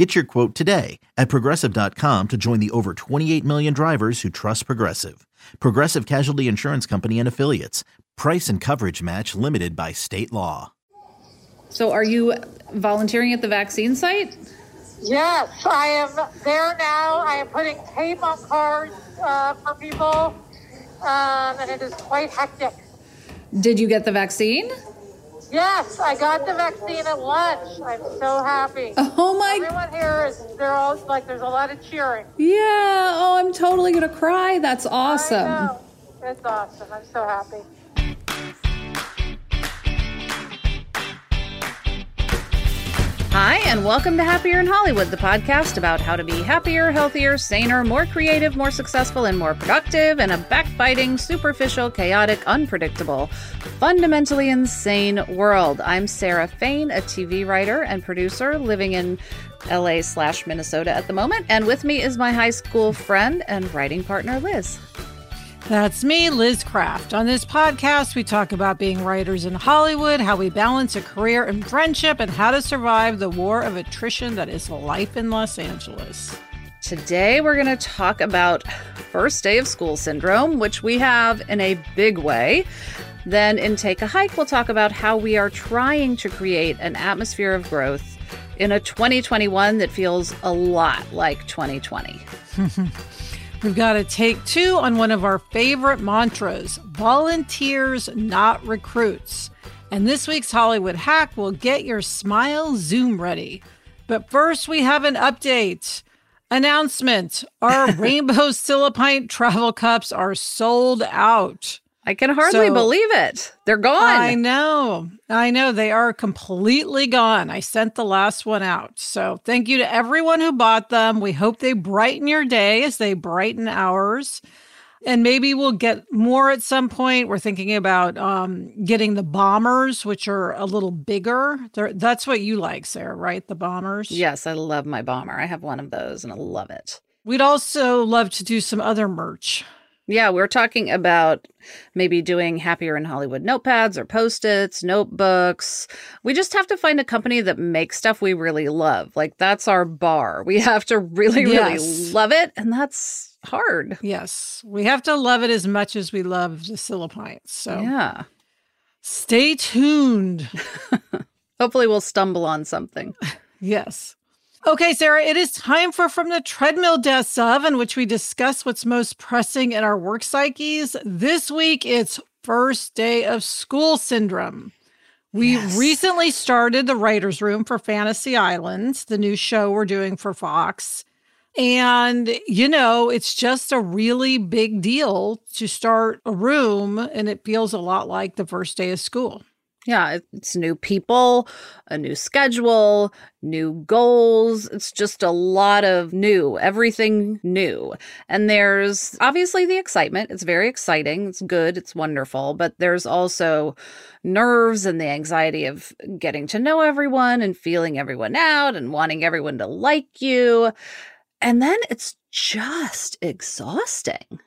Get your quote today at progressive.com to join the over 28 million drivers who trust Progressive. Progressive Casualty Insurance Company and Affiliates. Price and coverage match limited by state law. So, are you volunteering at the vaccine site? Yes, I am there now. I am putting tape on cars uh, for people, um, and it is quite hectic. Did you get the vaccine? Yes, I got the vaccine at lunch. I'm so happy. Oh my! Everyone here is they're all like there's a lot of cheering. Yeah. Oh, I'm totally gonna cry. That's awesome. I know. It's awesome. I'm so happy. And welcome to Happier in Hollywood, the podcast about how to be happier, healthier, saner, more creative, more successful, and more productive in a backbiting, superficial, chaotic, unpredictable, fundamentally insane world. I'm Sarah Fain, a TV writer and producer living in LA slash Minnesota at the moment, and with me is my high school friend and writing partner, Liz. That's me, Liz Craft. On this podcast, we talk about being writers in Hollywood, how we balance a career and friendship, and how to survive the war of attrition that is life in Los Angeles. Today, we're going to talk about first day of school syndrome, which we have in a big way. Then, in Take a Hike, we'll talk about how we are trying to create an atmosphere of growth in a 2021 that feels a lot like 2020. We've got to take two on one of our favorite mantras volunteers, not recruits. And this week's Hollywood hack will get your smile Zoom ready. But first, we have an update. Announcement Our Rainbow Silipint travel cups are sold out. I can hardly So- believe it. They're gone. I know. I know. They are completely gone. I sent the last one out. So thank you to everyone who bought them. We hope they brighten your day as they brighten ours. And maybe we'll get more at some point. We're thinking about um, getting the bombers, which are a little bigger. They're, that's what you like, Sarah, right? The bombers? Yes, I love my bomber. I have one of those and I love it. We'd also love to do some other merch. Yeah, we're talking about maybe doing happier in Hollywood notepads or post-its, notebooks. We just have to find a company that makes stuff we really love. Like that's our bar. We have to really, really love it, and that's hard. Yes. We have to love it as much as we love the Silipints. So Yeah. stay tuned. Hopefully we'll stumble on something. Yes. Okay, Sarah, it is time for From the Treadmill Desk of, in which we discuss what's most pressing in our work psyches. This week, it's first day of school syndrome. We Yes. recently started the writer's room for Fantasy Islands, the new show we're doing for Fox. And, you know, it's just a really big deal to start a room, and it feels a lot like the first day of school. Yeah, it's new people, a new schedule, new goals. It's just a lot of new, everything new. And there's obviously the excitement. It's very exciting. It's good. It's wonderful. But there's also nerves and the anxiety of getting to know everyone and feeling everyone out and wanting everyone to like you. And then it's just exhausting.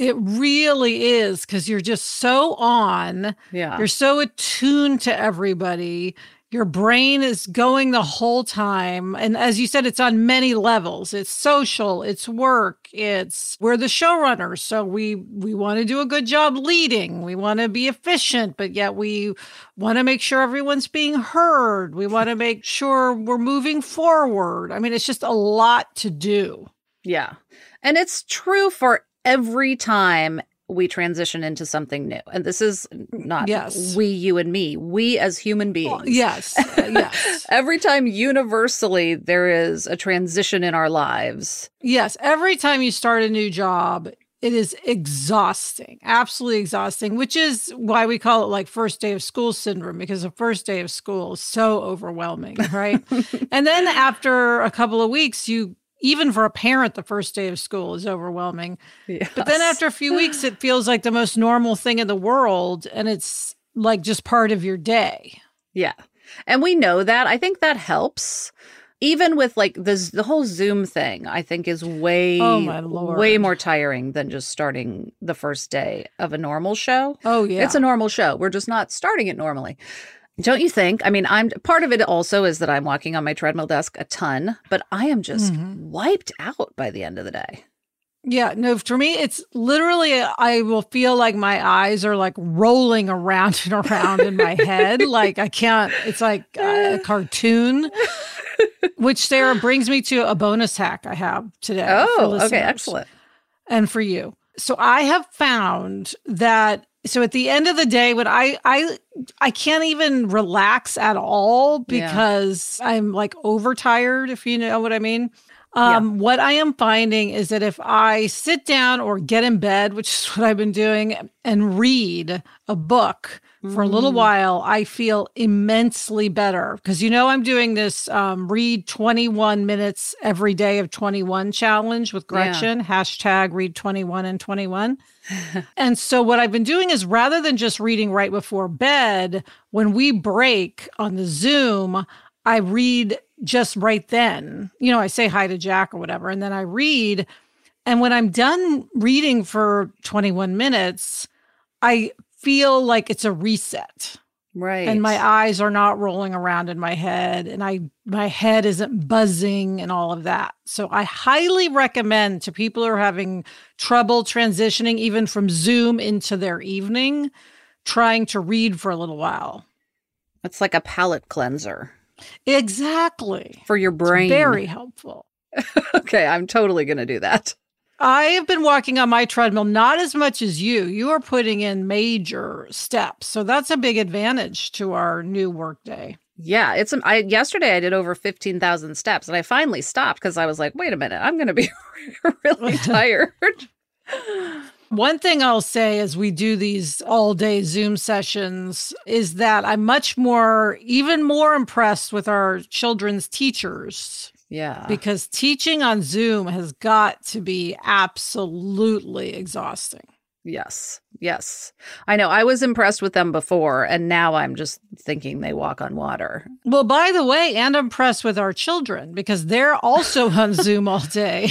It really is because you're just so on. Yeah. You're so attuned to everybody. Your brain is going the whole time. And as you said, it's on many levels. It's social, it's work, it's we're the showrunners. So we we want to do a good job leading. We want to be efficient, but yet we want to make sure everyone's being heard. We want to make sure we're moving forward. I mean, it's just a lot to do. Yeah. And it's true for every time we transition into something new. And this is not Yes. we, you, and me, we as human beings. Yes. uh, yes. Every time universally there is a transition in our lives. Yes, every time you start a new job, it is exhausting, absolutely exhausting, which is why we call it like first day of school syndrome because the first day of school is so overwhelming, right? and then after a couple of weeks, you even for a parent, the first day of school is overwhelming. Yes. But then after a few weeks, it feels like the most normal thing in the world. And it's like just part of your day. Yeah. And we know that. I think that helps. Even with like the the whole Zoom thing, I think is way Oh, my Lord. way more tiring than just starting the first day of a normal show. Oh, yeah. It's a normal show. We're just not starting it normally. Don't you think? I mean, I'm part of it also is that I'm walking on my treadmill desk a ton, but I am just Mhm. wiped out by the end of the day. Yeah, no, for me, it's literally, I will feel like my eyes are like rolling around and around in my head. Like I can't, it's like a cartoon, which Sarah brings me to a bonus hack I have today. Oh, okay, excellent. And for you. So I have found that. So at the end of the day, when I I I can't even relax at all Yeah. because I'm like overtired, if you know what I mean. Um, What I am finding is that if I sit down or get in bed, which is what I've been doing, and read a book for a little Mm. while, I feel immensely better. Because you know, I'm doing this um, read 21 minutes every day of 21 challenge with Yeah. Gretchen, hashtag read 21 and 21. and so, what I've been doing is rather than just reading right before bed, when we break on the Zoom, I read just right then. You know, I say hi to Jack or whatever, and then I read. And when I'm done reading for 21 minutes, I feel like it's a reset Right. and my eyes are not rolling around in my head and I my head isn't buzzing and all of that. So I highly recommend to people who are having trouble transitioning even from Zoom into their evening trying to read for a little while. it's like a palate cleanser Exactly. for your It's brain. very helpful. okay, I'm totally going to do that. I have been walking on my treadmill not as much as you. You are putting in major steps. So that's a big advantage to our new workday. Yeah, it's I yesterday I did over 15,000 steps and I finally stopped cuz I was like, "Wait a minute, I'm going to be really tired." One thing I'll say as we do these all day Zoom sessions is that I'm much more, even more impressed with our children's teachers yeah. because teaching on Zoom has got to be absolutely exhausting. yes. Yes. I know I was impressed with them before and now I'm just thinking they walk on water. Well, by the way, and impressed with our children because they're also on Zoom all day.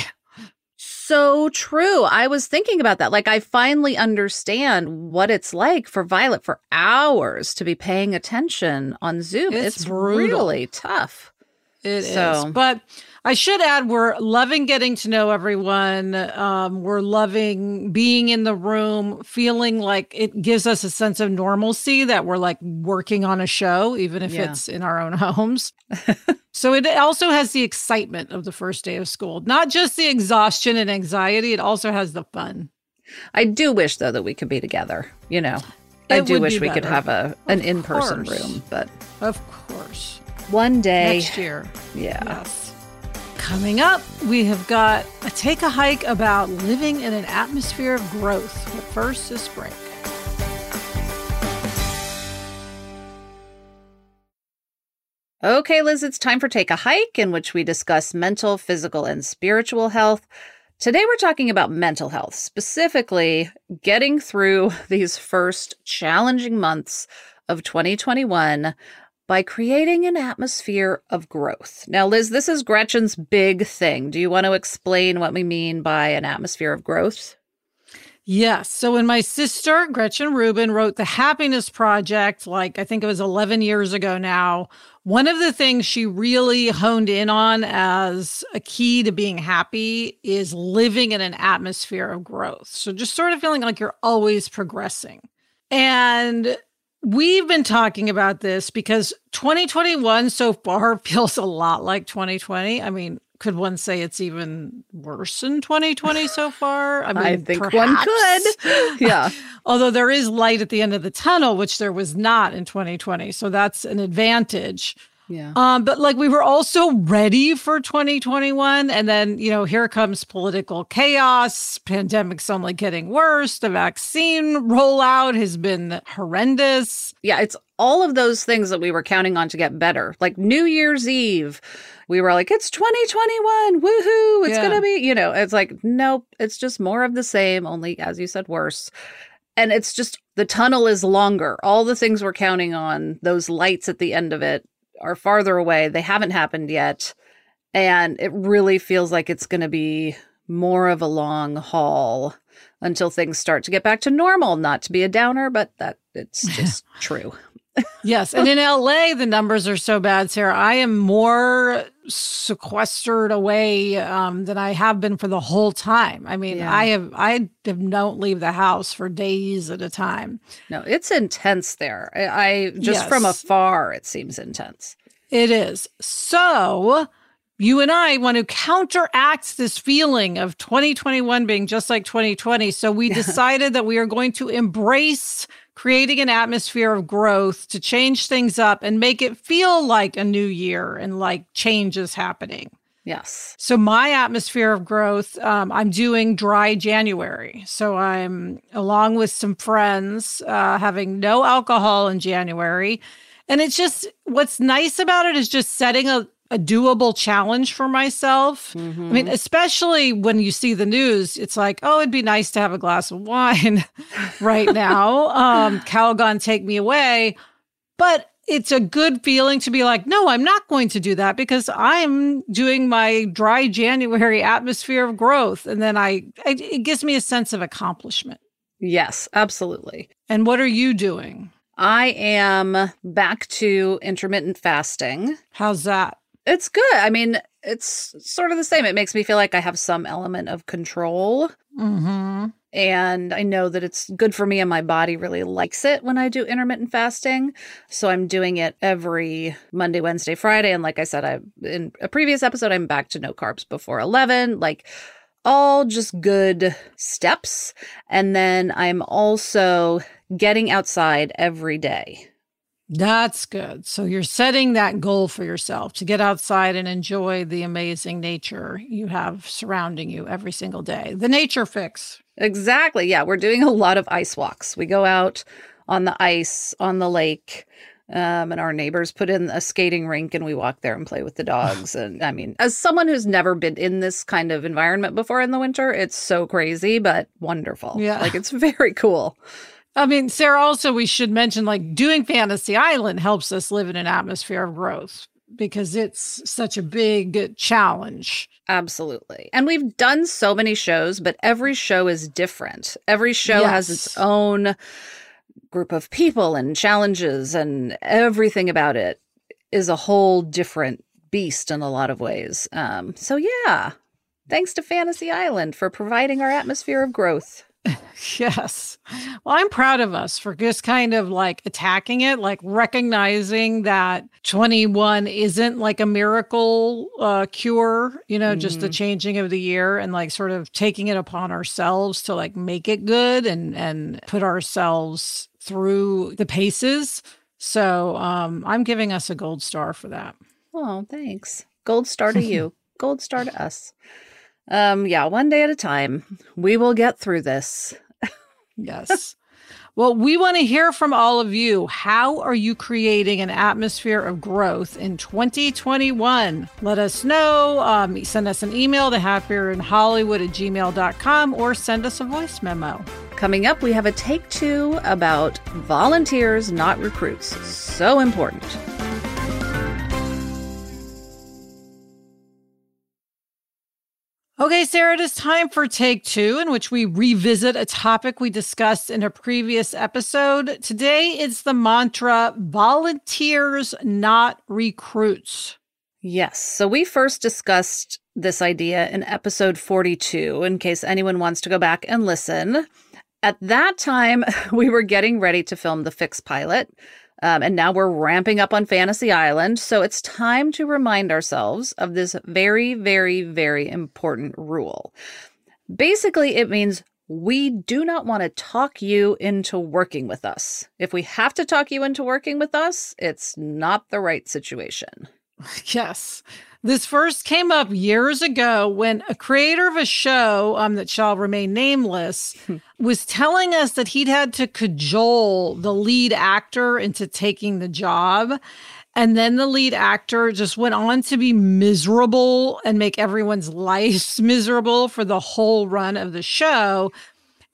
So true. I was thinking about that. Like, I finally understand what it's like for Violet for hours to be paying attention on Zoom. It's It's, really tough. It is, So- But I should add, we're loving getting to know everyone. Um, we're loving being in the room, feeling like it gives us a sense of normalcy that we're like working on a show, even if Yeah. it's in our own homes. so it also has the excitement of the first day of school, not just the exhaustion and anxiety. It also has the fun. I do wish, though, that we could be together. You know, I do wish we could have a an in person room, but Of course. One day, Next year. yeah. Yes. Coming up, we have got a take a hike about living in an atmosphere of growth. But first, this break. Okay, Liz, it's time for Take a Hike, in which we discuss mental, physical, and spiritual health. Today, we're talking about mental health, specifically getting through these first challenging months of 2021 by creating an atmosphere of growth. Now, Liz, this is Gretchen's big thing. Do you want to explain what we mean by an atmosphere of growth? Yes. So when my sister, Gretchen Rubin, wrote The Happiness Project, like I think it was 11 years ago now, one of the things she really honed in on as a key to being happy is living in an atmosphere of growth. So just sort of feeling like you're always progressing. And we've been talking about this because 2021 so far feels a lot like 2020. I mean, could one say it's even worse in 2020 so far? I mean, I think one perhaps. could. Yeah. Although there is light at the end of the tunnel, which there was not in 2020. So that's an advantage. Yeah. Um, but like we were also ready for 2021. And then, you know, here comes political chaos. Pandemic's only getting worse. The vaccine rollout has been horrendous. Yeah, it's all of those things that we were counting on to get better. Like New Year's Eve, we were like, it's 2021. Woohoo. It's Yeah. going to be, you know, it's like, nope, it's just more of the same, only as you said, worse. And it's just the tunnel is longer. All the things we're counting on, those lights at the end of it, are farther away. They haven't happened yet. And it really feels like it's going to be more of a long haul until things start to get back to normal. Not to be a downer, but that it's just true. Yes. And in LA, the numbers are so bad, Sarah. I am more sequestered away um, than I have been for the whole time. I mean, Yeah. I have, I don't leave the house for days at a time. No, it's intense there. I, I just from afar, it seems intense. It is. So, you and I want to counteract this feeling of 2021 being just like 2020. So, we decided that we are going to embrace creating an atmosphere of growth to change things up and make it feel like a new year and like change is happening. Yes. So, my atmosphere of growth, um, I'm doing dry January. So, I'm along with some friends uh, having no alcohol in January. And it's just what's nice about it is just setting a, a doable challenge for myself. I mean, especially when you see the news, it's like, oh, it'd be nice to have a glass of wine right now. Um, Calgon, take me away. But it's a good feeling to be like, no, I'm not going to do that because I'm doing my dry January atmosphere of growth. And then I, I it gives me a sense of accomplishment. Yes, absolutely. And what are you doing? I am back to intermittent fasting. How's that? It's good. I mean, it's sort of the same. It makes me feel like I have some element of control. Mm-hmm. And I know that it's good for me, and my body really likes it when I do intermittent fasting. So I'm doing it every Monday, Wednesday, Friday. And like I said, I in a previous episode, I'm back to no carbs before 11. Like all just good steps. And then I'm also getting outside every day. That's good. So you're setting that goal for yourself to get outside and enjoy the amazing nature you have surrounding you every single day. The nature fix. Exactly. Yeah, we're doing a lot of ice walks. We go out on the ice on the lake. Um, and our neighbors put in a skating rink and we walk there and play with the dogs. and I mean, as someone who's never been in this kind of environment before in the winter, it's so crazy, but wonderful. Yeah. Like it's very cool. I mean, Sarah, also, we should mention like doing Fantasy Island helps us live in an atmosphere of growth because it's such a big challenge. Absolutely. And we've done so many shows, but every show is different. Every show has its own group of people and challenges, and everything about it is a whole different beast in a lot of ways. Um, so, yeah, thanks to Fantasy Island for providing our atmosphere of growth. Yes. Well, I'm proud of us for just kind of like attacking it, like recognizing that 21 isn't like a miracle uh, cure, you know, just the changing of the year and like sort of taking it upon ourselves to like make it good and and put ourselves through the paces. So, um I'm giving us a gold star for that. Oh, thanks. Gold star to you. Gold star to us. Um, yeah, one day at a time. We will get through this. Yes. well, we want to hear from all of you. How are you creating an atmosphere of growth in 2021? Let us know. Um, send us an email to happierinhollywood at gmail.com or send us a voice memo. Coming up, we have a take two about volunteers, not recruits. So important. Okay, Sarah, it is time for take two, in which we revisit a topic we discussed in a previous episode. Today, it's the mantra volunteers, not recruits. Yes. So we first discussed this idea in episode 42, in case anyone wants to go back and listen. At that time, we were getting ready to film the Fix pilot. Um, and now we're ramping up on Fantasy Island. So it's time to remind ourselves of this very, very, very important rule. Basically, it means we do not want to talk you into working with us. If we have to talk you into working with us, it's not the right situation. Yes. This first came up years ago when a creator of a show um, that shall remain nameless was telling us that he'd had to cajole the lead actor into taking the job. And then the lead actor just went on to be miserable and make everyone's lives miserable for the whole run of the show.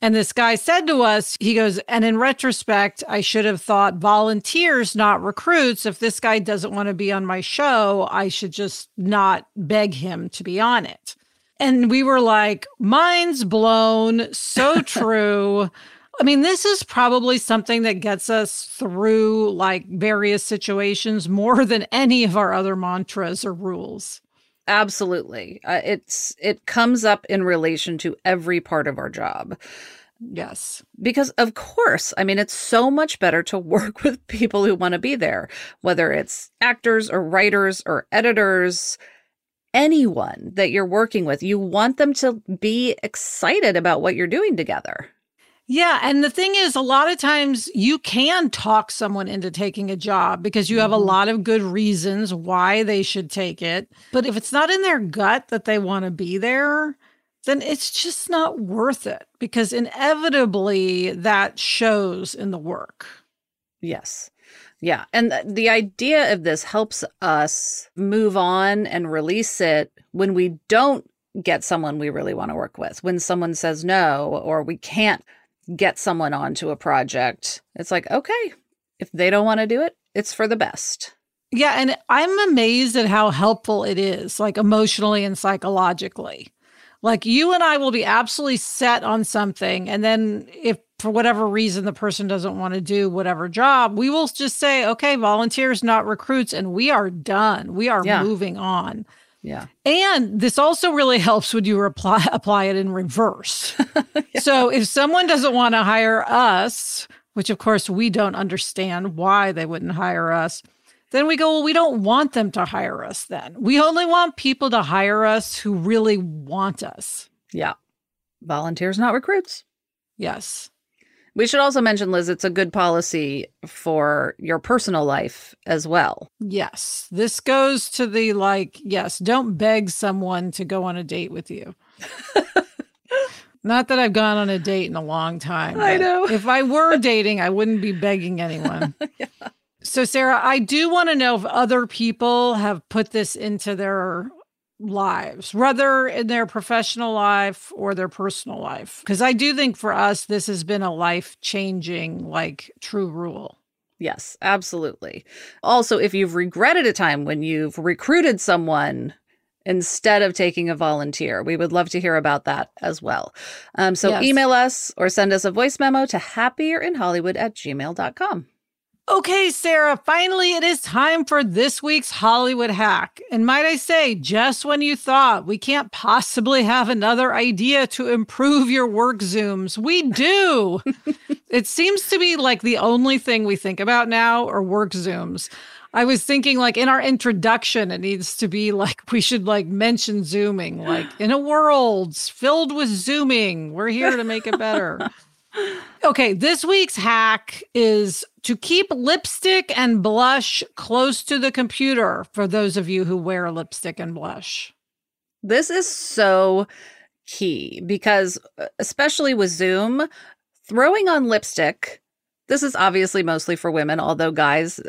And this guy said to us, he goes, and in retrospect, I should have thought volunteers, not recruits. If this guy doesn't want to be on my show, I should just not beg him to be on it. And we were like, mind's blown. So true. I mean, this is probably something that gets us through like various situations more than any of our other mantras or rules. Absolutely. Uh, it's it comes up in relation to every part of our job. Yes. Because of course, I mean it's so much better to work with people who want to be there, whether it's actors or writers or editors, anyone that you're working with. You want them to be excited about what you're doing together. Yeah. And the thing is, a lot of times you can talk someone into taking a job because you have a mm-hmm. lot of good reasons why they should take it. But if it's not in their gut that they want to be there, then it's just not worth it because inevitably that shows in the work. Yes. Yeah. And th- the idea of this helps us move on and release it when we don't get someone we really want to work with, when someone says no, or we can't get someone onto a project. It's like, okay, if they don't want to do it, it's for the best. Yeah. And I'm amazed at how helpful it is, like emotionally and psychologically. Like you and I will be absolutely set on something. And then if for whatever reason the person doesn't want to do whatever job, we will just say, okay, volunteers, not recruits. And we are done. We are Yeah. moving on. Yeah. And this also really helps when you apply apply it in reverse. So if someone doesn't want to hire us, which of course we don't understand why they wouldn't hire us, then we go, well, we don't want them to hire us then. We only want people to hire us who really want us. Yeah. Volunteers, not recruits. Yes. We should also mention, Liz, it's a good policy for your personal life as well. Yes. This goes to the like, yes, don't beg someone to go on a date with you. Not that I've gone on a date in a long time. I know. If I were dating, I wouldn't be begging anyone. So, Sarah, I do want to know if other people have put this into their lives, whether in their professional life or their personal life. Because I do think for us, this has been a life changing, like, true rule. Yes, absolutely. Also, if you've regretted a time when you've recruited someone instead of taking a volunteer, we would love to hear about that as well. Um, so Yes. email us or send us a voice memo to happierinhollywood at gmail.com. Okay, Sarah, finally it is time for this week's Hollywood hack. And might I say, just when you thought we can't possibly have another idea to improve your work Zooms, we do. it seems to be like the only thing we think about now are work Zooms. I was thinking like in our introduction, it needs to be like we should like mention zooming, like in a world filled with zooming, we're here to make it better. Okay, this week's hack is to keep lipstick and blush close to the computer for those of you who wear lipstick and blush. This is so key because, uh, especially with Zoom, throwing on lipstick, this is obviously mostly for women, although guys,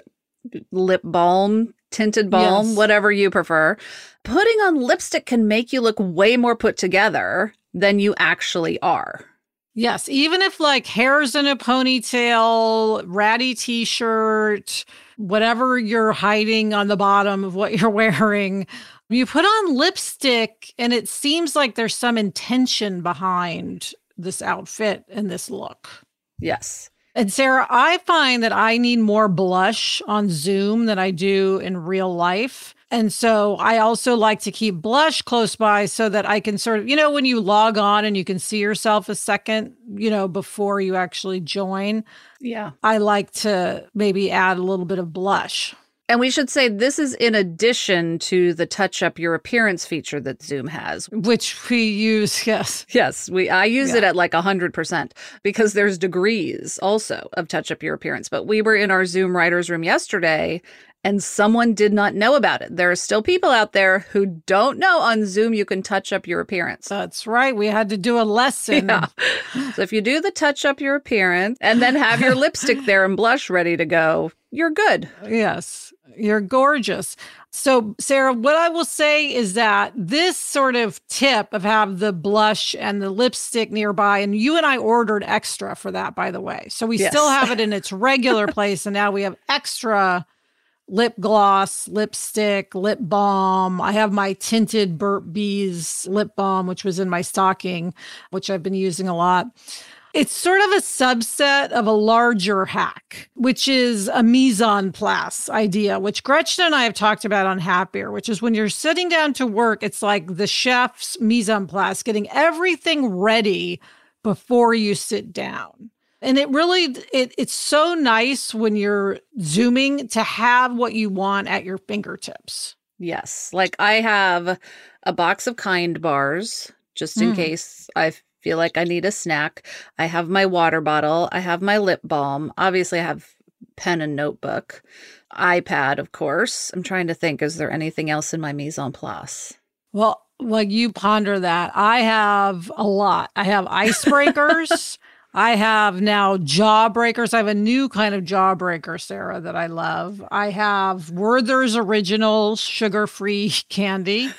lip balm, tinted balm, Yes. whatever you prefer, putting on lipstick can make you look way more put together than you actually are. Yes, even if like hair's in a ponytail, ratty t shirt, whatever you're hiding on the bottom of what you're wearing, you put on lipstick and it seems like there's some intention behind this outfit and this look. Yes. And Sarah, I find that I need more blush on Zoom than I do in real life. And so I also like to keep blush close by so that I can sort of, you know, when you log on and you can see yourself a second, you know, before you actually join, Yeah. I like to maybe add a little bit of blush. And we should say this is in addition to the touch up your appearance feature that Zoom has. Which we use, yes. Yes, we I use Yeah. it at like a 100% because there's degrees also of touch up your appearance. But we were in our Zoom writers room yesterday and someone did not know about it. There are still people out there who don't know on Zoom you can touch up your appearance. That's right. We had to do a lesson. Yeah. So if you do the touch up your appearance and then have your lipstick there and blush ready to go, you're good. Yes, you're gorgeous. So, Sarah, what I will say is that this sort of tip of have the blush and the lipstick nearby, and you and I ordered extra for that, by the way. So we Yes. still have it in its regular place, and now we have extra lip gloss, lipstick, lip balm. I have my tinted Burt Bees lip balm, which was in my stocking, which I've been using a lot. It's sort of a subset of a larger hack, which is a mise en place idea, which Gretchen and I have talked about on Happier, which is when you're sitting down to work, it's like the chef's mise en place, getting everything ready before you sit down. And it really it it's so nice when you're zooming to have what you want at your fingertips. Yes. Like I have a box of kind bars just in Mm. case I feel like I need a snack. I have my water bottle. I have my lip balm. Obviously, I have pen and notebook, iPad, of course. I'm trying to think is there anything else in my mise en place? Well, like you ponder that. I have a lot. I have icebreakers. I have now jawbreakers. I have a new kind of jawbreaker, Sarah, that I love. I have Werther's Original sugar free candy.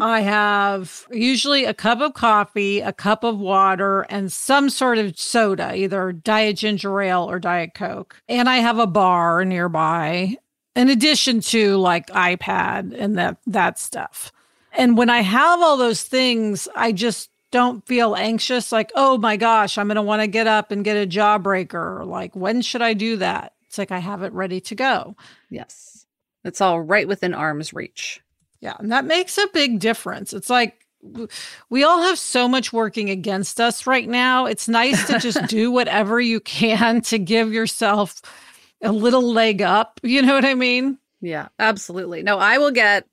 I have usually a cup of coffee, a cup of water, and some sort of soda, either Diet Ginger Ale or Diet Coke. And I have a bar nearby, in addition to like iPad and that that stuff. And when I have all those things, I just don't feel anxious like, oh my gosh, I'm going to want to get up and get a jawbreaker. Or like, when should I do that? It's like I have it ready to go. Yes. It's all right within arm's reach. Yeah. And that makes a big difference. It's like we all have so much working against us right now. It's nice to just do whatever you can to give yourself a little leg up. You know what I mean? Yeah, absolutely. No, I will get.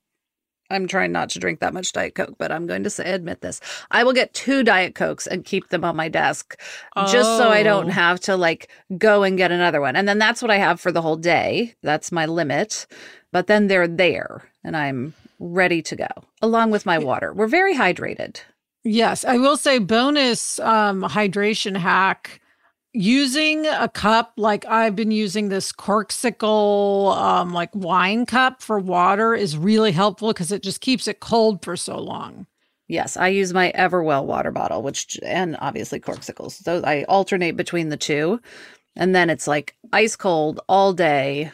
I'm trying not to drink that much Diet Coke, but I'm going to say, admit this. I will get two Diet Cokes and keep them on my desk just so I don't Oh. have to like go and get another one. And then that's what I have for the whole day. That's my limit. But then they're there and I'm ready to go along with my water. We're very hydrated. Yes, I will say bonus um hydration hack using a cup like I've been using this Corkcicle um like wine cup for water is really helpful because it just keeps it cold for so long. Yes, I use my Everwell water bottle, which and obviously Corkcicles. So I alternate between the two. And then it's like ice cold all day.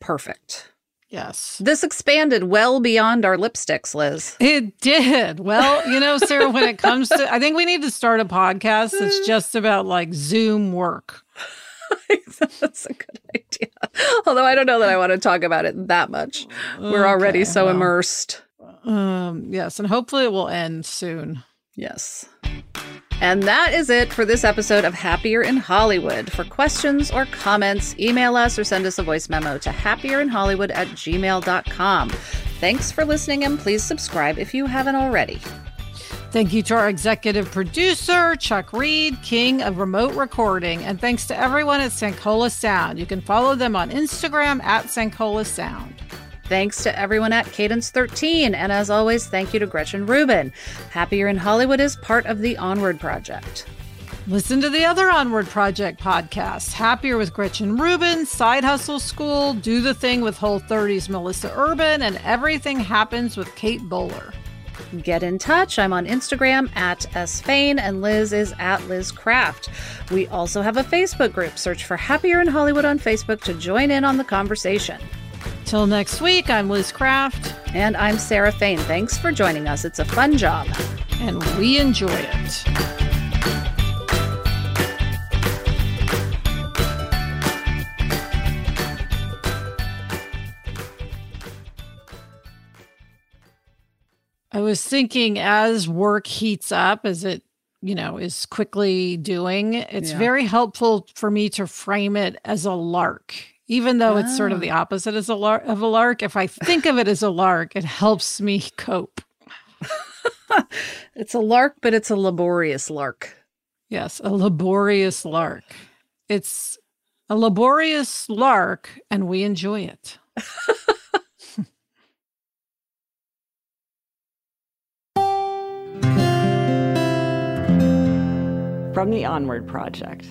Perfect. Yes. This expanded well beyond our lipsticks, Liz. It did. Well, you know, Sarah, when it comes to I think we need to start a podcast that's just about like Zoom work. That's a good idea. Although I don't know that I want to talk about it that much. We're already so well. immersed. Um yes, and hopefully it will end soon. Yes. And that is it for this episode of Happier in Hollywood. For questions or comments, email us or send us a voice memo to happierinhollywood at gmail.com. Thanks for listening and please subscribe if you haven't already. Thank you to our executive producer, Chuck Reed, king of remote recording. And thanks to everyone at Cinqola Sound. You can follow them on Instagram at Cinqola Sound. Thanks to everyone at Cadence 13. And as always, thank you to Gretchen Rubin. Happier in Hollywood is part of the Onward Project. Listen to the other Onward Project podcasts Happier with Gretchen Rubin, Side Hustle School, Do the Thing with Whole 30's Melissa Urban, and Everything Happens with Kate Bowler. Get in touch. I'm on Instagram at sfain and Liz is at Liz Craft. We also have a Facebook group. Search for Happier in Hollywood on Facebook to join in on the conversation. Till next week, I'm Liz Craft, And I'm Sarah Fain. Thanks for joining us. It's a fun job. and we enjoy it. I was thinking as work heats up, as it, you know, is quickly doing, it's Yeah. very helpful for me to frame it as a lark. Even though it's sort of the oh. opposite as a lar- of a lark, if I think of it as a lark, it helps me cope. it's a lark, but it's a laborious lark. Yes, a laborious lark. It's a laborious lark, and we enjoy it. From the Onward Project.